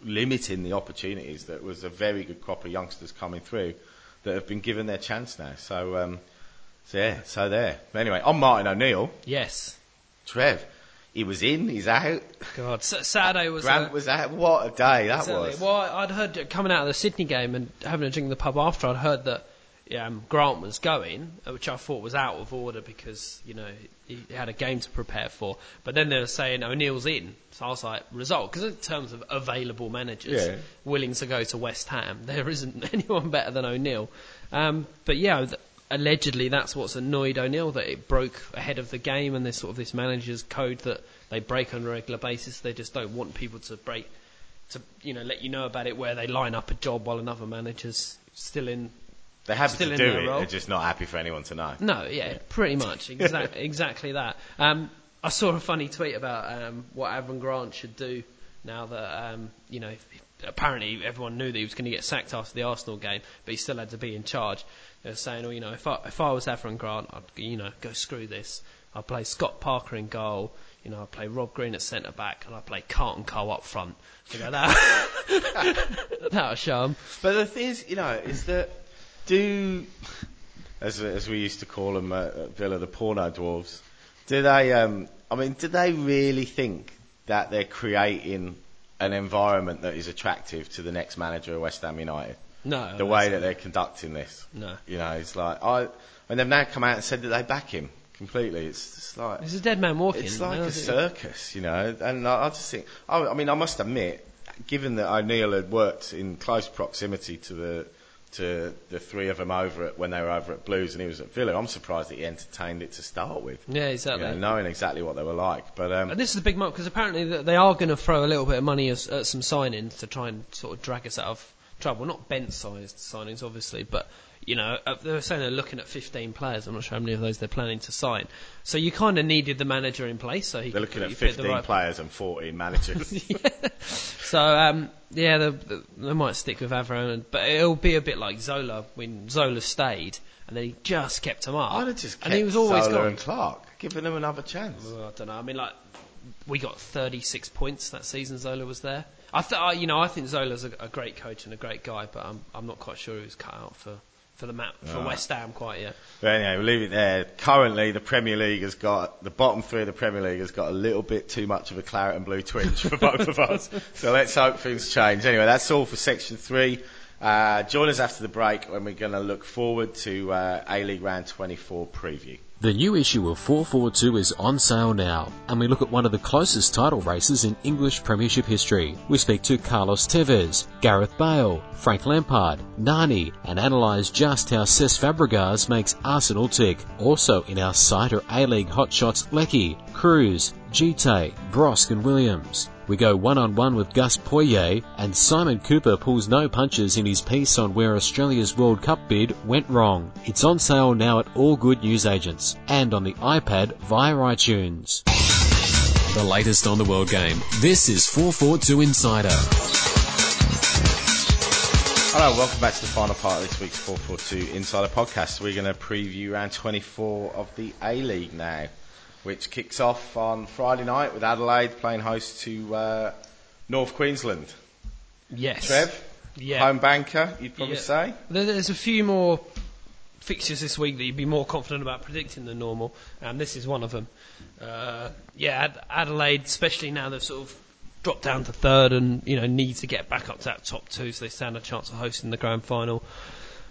limiting the opportunities. That was a very good crop of youngsters coming through that have been given their chance now. So, um, so yeah, so there. But Anyway, on Martin O'Neill, Yes. Trev, he was in, he's out. God. S- Saturday was. Grant uh, was out. What a day that Exactly. was. Well, I'd heard coming out of the Sydney game and having a drink in the pub after, I'd heard that um, Grant was going, uh, which I thought was out of order because you know he had a game to prepare for. But then they were saying O'Neill's in, so I was like, result because in terms of available managers Yeah. willing to go to West Ham, there isn't anyone better than O'Neill. Um, but yeah. Th- Allegedly, that's what's annoyed O'Neill that it broke ahead of the game, and there's sort of this manager's code that they break on a regular basis. They just don't want people to break to you know let you know about it where they line up a job while another manager's still in. They're happy Still to do it. role. They're just not happy for anyone to know. No, yeah, pretty much exact, exactly that. Um, I saw a funny tweet about um, what Avram Grant should do now that um, you know apparently everyone knew that he was going to get sacked after the Arsenal game, but he still had to be in charge. They were saying, oh, you know, if I if I was Avram Grant, I'd you know go screw this. I'd play Scott Parker in goal. You know, I play Rob Green at centre back, and I play Carlton Cole up front. You know that that'll show 'em. But the thing is, you know, is that do, as as we used to call them at Villa, the porno dwarves. Do they? Um, I mean, do they really think that they're creating an environment that is attractive to the next manager of West Ham United? No, the way that they're conducting this. No. You know, it's like I. And they've now come out and said that they back him completely. It's just like There's a dead man walking. It's like a circus, you know. And I, I just think, I, I mean, I must admit, given that O'Neill had worked in close proximity to the to the three of them over at when they were over at Blues and he was at Villa, I'm surprised that he entertained it to start with. Yeah, You exactly. know, knowing exactly what they were like. But um, And this is a big moment because apparently th- they are going to throw a little bit of money as, at some signings to try and sort of drag us out of trouble. Not Bent-sized signings, obviously, but you know uh, they were saying they're looking at 15 players. I'm not sure how many of those they're planning to sign. So you kind of needed the manager in place, so he they're looking at 15 right- players and 14 managers. So um, yeah, they, they, might stick with Avram, but it'll be a bit like Zola when Zola stayed and then he just kept him up. I'd have just kept and he was always Zola gone. and Clarke, giving them another chance. Well, I don't know. I mean, like we got 36 points that season. Zola was there. I th- I, you know, I think Zola's a, a great coach and a great guy, but I'm I'm not quite sure was cut out for for the map for Right. West Ham quite yet. But anyway, we'll leave it there. Currently, the Premier League has got, the bottom three of the Premier League has got a little bit too much of a claret and blue twinge for both of us. So let's hope things change. Anyway, that's all for section three. Uh, join us after the break when we're going to look forward to uh, A-League Round 24 preview. The new issue of 442 is on sale now, and we look at one of the closest title races in English Premiership history. We speak to Carlos Tevez, Gareth Bale, Frank Lampard, Nani, and analyse just how Cesc Fabregas makes Arsenal tick. Also in our site are A-League hotshots Leckie, Kruse, Djite, Brosque and Williams. We go one on one with Gus Poirier, and Simon Kuper pulls no punches in his piece on where Australia's World Cup bid went wrong. It's on sale now at all good newsagents and on the iPad via iTunes. The latest on the world game. This is 442 Insider. Hello, welcome back to the final part of this week's 442 Insider Podcast. We're going to preview round 24 of the A-League now, which kicks off on Friday night with Adelaide playing host to uh, North Queensland. Yes. Trev, Yeah. home banker, you'd probably Yeah. say. There's a few more fixtures this week that you'd be more confident about predicting than normal, and this is one of them. Uh, yeah, Ad- Adelaide, especially now they've sort of dropped down to third and you know need to get back up to that top two, so they stand a chance of hosting the grand final.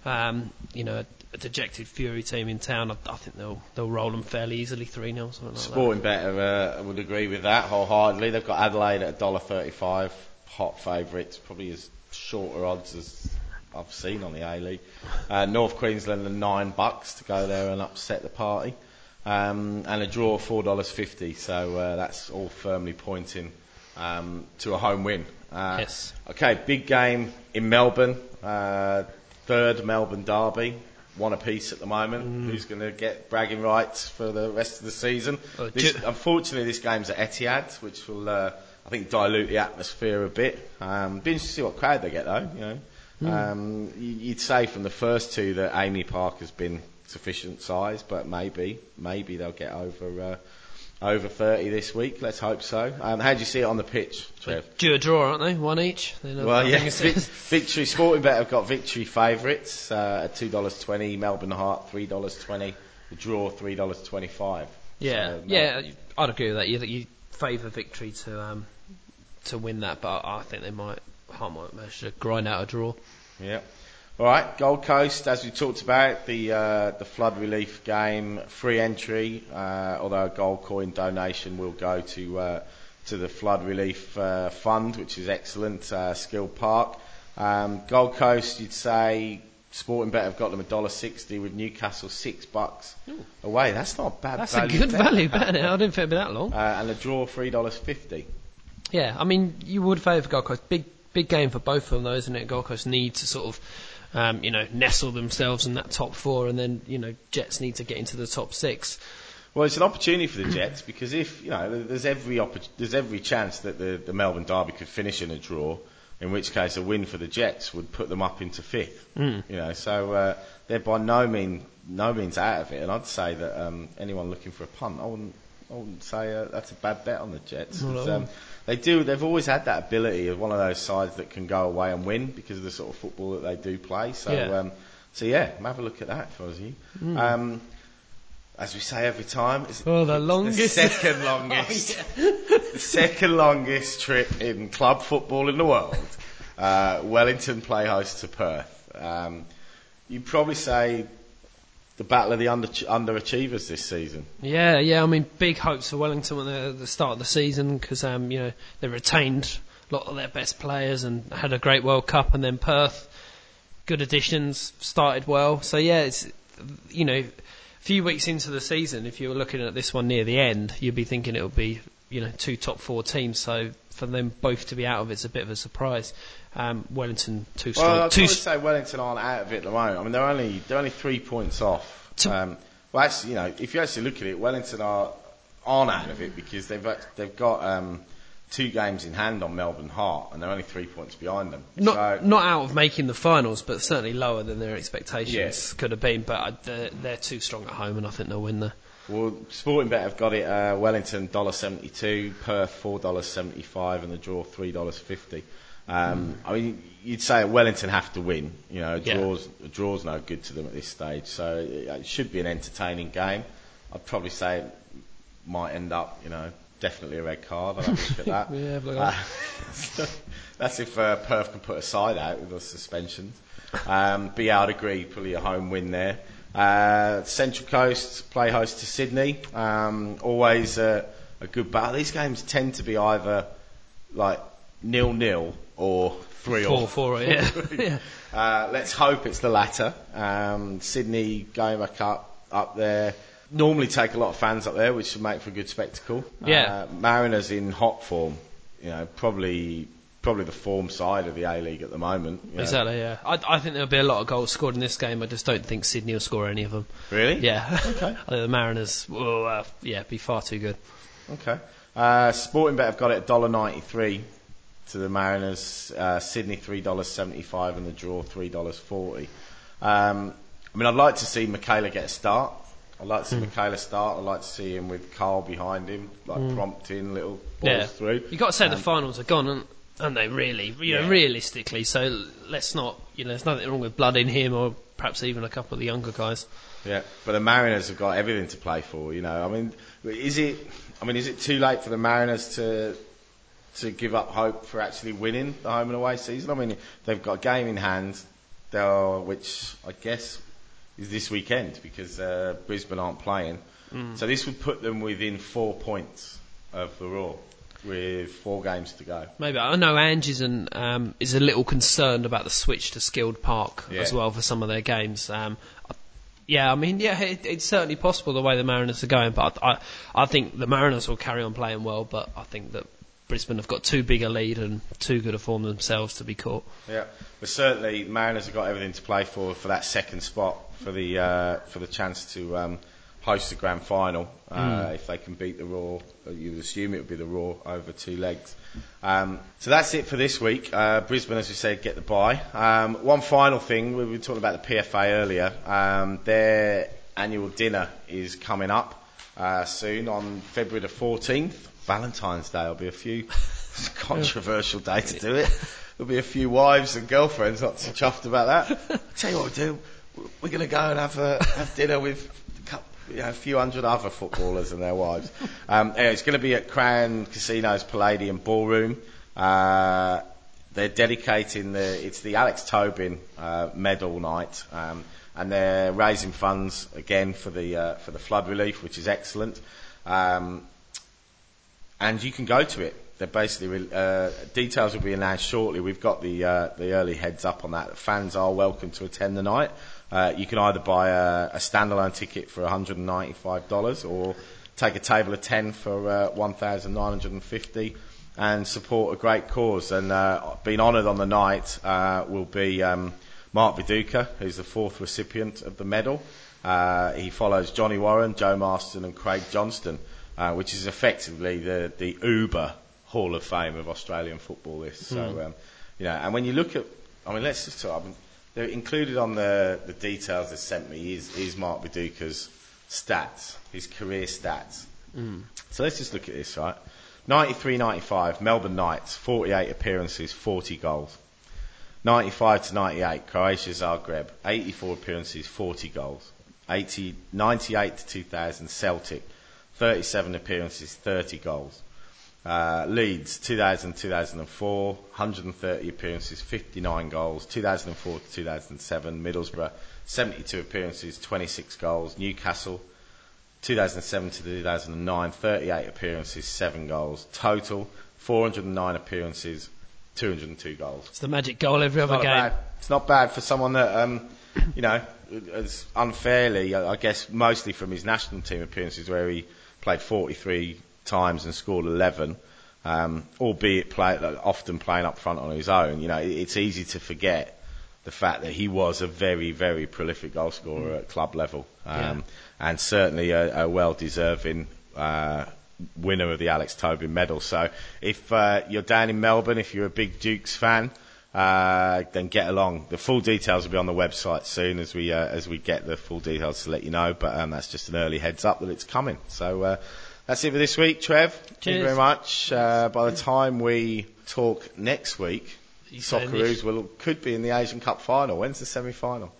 Um, you know, a, dejected Fury team in town, I, I think they'll they'll roll them fairly easily, three 0 something like that. Sporting better uh, would agree with that wholeheartedly. They've got Adelaide at $1.35, hot favourites, probably as shorter odds as I've seen on the A League. Uh, North Queensland are nine bucks to go there and upset the party, um, and a draw four dollars fifty. So uh, that's all firmly pointing um, to a home win. Uh, Yes. Okay, big game in Melbourne. Uh, third Melbourne derby. One apiece at the moment. Who's going to get bragging rights for the rest of the season? Well, This- unfortunately, this game's at Etihad, which will, uh, I think, dilute the atmosphere a bit. Um, be interesting to see what crowd they get, though. You know, Um, you- you'd say from the first two that AAMI Park has been sufficient size, but maybe, maybe they'll get over uh, over 30 this week. Let's hope so. Um, how do you see it on the pitch, Trev? Due a draw, aren't they? One each. Well, yeah, Vic- Victory Sporting Bet have got Victory favourites uh, at two dollars twenty. Melbourne Heart three dollars twenty. The draw three dollars twenty five. Yeah, So, yeah, I'd agree with that. You, you favour victory to um, to win that, but I think they might, Heart might manage to grind out a draw. Yeah. All right, Gold Coast, as we talked about, the uh, the flood relief game, free entry, uh, although a gold coin donation will go to uh, to the flood relief uh, fund, which is excellent. Uh, Skilled Park, um, Gold Coast, you'd say Sporting Bet have got them a dollar sixty with Newcastle six bucks away. That's not bad. That's a good bet. value bet. I didn't think it'd be that long. Uh, and the draw three dollars fifty. Yeah, I mean, you would favour Gold Coast. Big, big game for both of them, though, isn't it? Gold Coast need to sort of, um, you know, nestle themselves in that top four, and then you know, Jets need to get into the top six. Well, it's an opportunity for the Jets because if you know, there's every oppor- there's every chance that the, the Melbourne Derby could finish in a draw, in which case a win for the Jets would put them up into fifth. Mm. You know, so uh, they're by no mean no means out of it, and I'd say that um, anyone looking for a punt, I wouldn't I wouldn't say uh, that's a bad bet on the Jets. Not at It's, all. um, they do. They've always had that ability of one of those sides that can go away and win because of the sort of football that they do play. So, Yeah. um, so yeah, have a look at that for you. Um, as we say every time, it's Oh, the the longest. second longest, the second longest trip in club football in the world. Uh, Wellington play host to Perth. Um, you'd probably say the battle of the under, underachievers this season. Yeah, yeah. I mean, big hopes for Wellington at the, the start of the season because um, you know they retained a lot of their best players and had a great World Cup, and then Perth, good additions, started well. So yeah, it's you know, a few weeks into the season, if you were looking at this one near the end, you'd be thinking it would be you know two top four teams. So for them both to be out of it's a bit of a surprise. Um, Wellington too strong. Well, I'd too say Wellington aren't out of it at the moment. I mean, they're only they're only three points off. Um, well, actually, you know, if you actually look at it, Wellington are aren't out of it because they've they've got um, two games in hand on Melbourne Heart, and they're only three points behind them. Not so, not out of making the finals, but certainly lower than their expectations Yes. could have been. But uh, they're, they're too strong at home, and I think they'll win there. Well, Sporting Bet have got it. Uh, Wellington dollar seventy two, Perth four dollars seventy five, and the draw three dollars fifty. Um, I mean, you'd say Wellington have to win. You know, a Yeah. draws a draw's no good to them at this stage, so it, it should be an entertaining game. I'd probably say it might end up, you know, definitely a red card. I'll have look at that. Yeah, look at Uh, that's if uh, Perth can put a side out with the suspensions. Um, but yeah, I'd agree, probably a home win there. Uh, Central Coast play host to Sydney. Um, always a, a good battle. These games tend to be either like nil nil or three Four, or four, yeah. yeah. uh, let's hope it's the latter. Um, Sydney going back up up there. Normally take a lot of fans up there, which should make for a good spectacle. Yeah. Uh, Mariners in hot form. You know, probably probably the form side of the A League at the moment. you know. Exactly, yeah. I, I think there'll be a lot of goals scored in this game. I just don't think Sydney will score any of them. Really? Yeah. Okay. I think the Mariners will, uh, yeah, be far too good. Okay. Uh, Sporting Bet have got it $1.93 to the Mariners. Uh, Sydney $3.75 and the draw $3.40. Um, I mean, I'd like to see Michaela get a start. I'd like to see Michaela start. I'd like to see him with Carle behind him, like prompting little balls Yeah. through. You've got to say the Um, finals are gone, aren't, aren't they, really? You know, realistically. So let's not, you know, there's nothing wrong with blood in him or perhaps even a couple of the younger guys. Yeah, but the Mariners have got everything to play for. You know, I mean, is it? I mean, is it too late for the Mariners to to give up hope for actually winning the home and away season? I mean, they've got a game in hand, they'll- which I guess is this weekend because uh, Brisbane aren't playing. So this would put them within four points of the Roar with four games to go. Maybe I know Ange is, an, um, is a little concerned about the switch to Skilled Park Yeah. as well for some of their games. Um, yeah, I mean, yeah, it, it's certainly possible the way the Mariners are going, but I, I think the Mariners will carry on playing well. But I think that Brisbane have got too big a lead and too good a form themselves to be caught. Yeah, but certainly Mariners have got everything to play for for that second spot for the uh, for the chance to um, host the grand final uh, if they can beat the Roar. You would assume it would be the Roar over two legs. Um, so that's it for this week. Uh, Brisbane, as we said, get the bye. Um, one final thing, we were talking about the PFA earlier. Um, their annual dinner is coming up uh, soon on February the 14th. Valentine's Day will be a few it's a controversial day to do it. There'll be a few wives and girlfriends not too chuffed about that. I Tell you what we do, we're going to go and have a, have dinner with a, few hundred other footballers and their wives. Um, anyway, it's going to be at Crown Casino's Palladium Ballroom. Uh, they're dedicating the it's the Alex Tobin uh, medal night, um, and they're raising funds again for the uh, for the flood relief, which is excellent. Um, and you can go to it. They're basically uh, details will be announced shortly. We've got the uh, the early heads up on that. Fans are welcome to attend the night. Uh, you can either buy a, a standalone ticket for $195 or take a table of 10 for uh, 1,950 and support a great cause. And uh, being honoured on the night uh, will be um, Mark Viduka, who's the fourth recipient of the medal. Uh, he follows Johnny Warren, Joe Marston, and Craig Johnston, uh, which is effectively the, the Uber Hall of Fame of Australian football. This, so um, you know, and when you look at, I mean, let's just talk. I mean, they're included on the, the details they sent me is, is Mark Viduka's stats, his career stats. Mm. So let's just look at this, right? 93 95, Melbourne Knights, 48 appearances, 40 goals. 95 to 98, Croatia Zagreb, 84 appearances, 40 goals. 80, 98 to 2000, Celtic, 37 appearances, 30 goals. Uh, Leeds, 2000 2004, 130 appearances, 59 goals. 2004 to 2007, Middlesbrough, 72 appearances, 26 goals. Newcastle, 2007 to 2009, 38 appearances, 7 goals. Total, 409 appearances, 202 goals. It's the magic goal every other game. bad. It's not bad for someone that, um, you know, as unfairly, I I guess, mostly from his national team appearances where he played 43 times and scored 11, um, albeit play, often playing up front on his own. You know, it- it's easy to forget the fact that he was a very, very prolific goal scorer at club level, um, and certainly a, a well-deserving uh, winner of the Alex Tobin medal. So, if uh, you're down in Melbourne, if you're a big Dukes fan, uh, then get along. The full details will be on the website soon as we uh, as we get the full details to let you know. But um, that's just an early heads up that it's coming. So uh, that's it for this week, Trev. Thank you very much. Uh, by the time we talk next week, You say Socceroos will could be in the Asian Cup final. When's the semi final?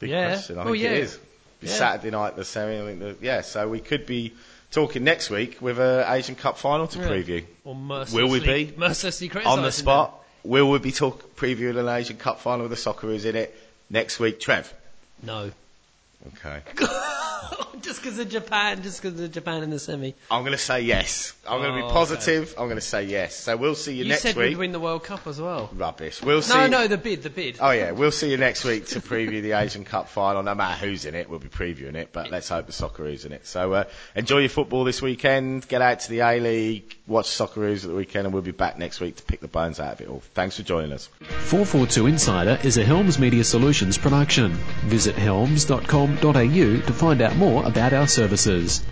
Big Yeah. question. I Oh, think yeah. it is. Be Yeah. Saturday night the semi. I think the, yeah, so we could be talking next week with a Asian Cup final to Yeah. preview. Or mercilessly, Will we be? mercilessly on the criticising spot. Will we be talk previewing an Asian Cup final with the Socceroos in it next week, Trev? No. Okay. just because of Japan, just because of Japan in the semi. I'm going to say yes. I'm going to Oh, be positive. I'm going to say yes. So we'll see you, You next said week. we'd win the World Cup as well. Rubbish. We'll see. No, no, the bid, the bid. Oh yeah, we'll see you next week to preview the Asian Cup final. No matter who's in it, we'll be previewing it. But let's hope the Socceroos in it. So uh, enjoy your football this weekend. Get out to the A League. Watch Socceroos at the weekend, and we'll be back next week to pick the bones out of it all. Thanks for joining us. 442 Insider is a Helms Media Solutions production. Visit helms.com.au to find out more about our services.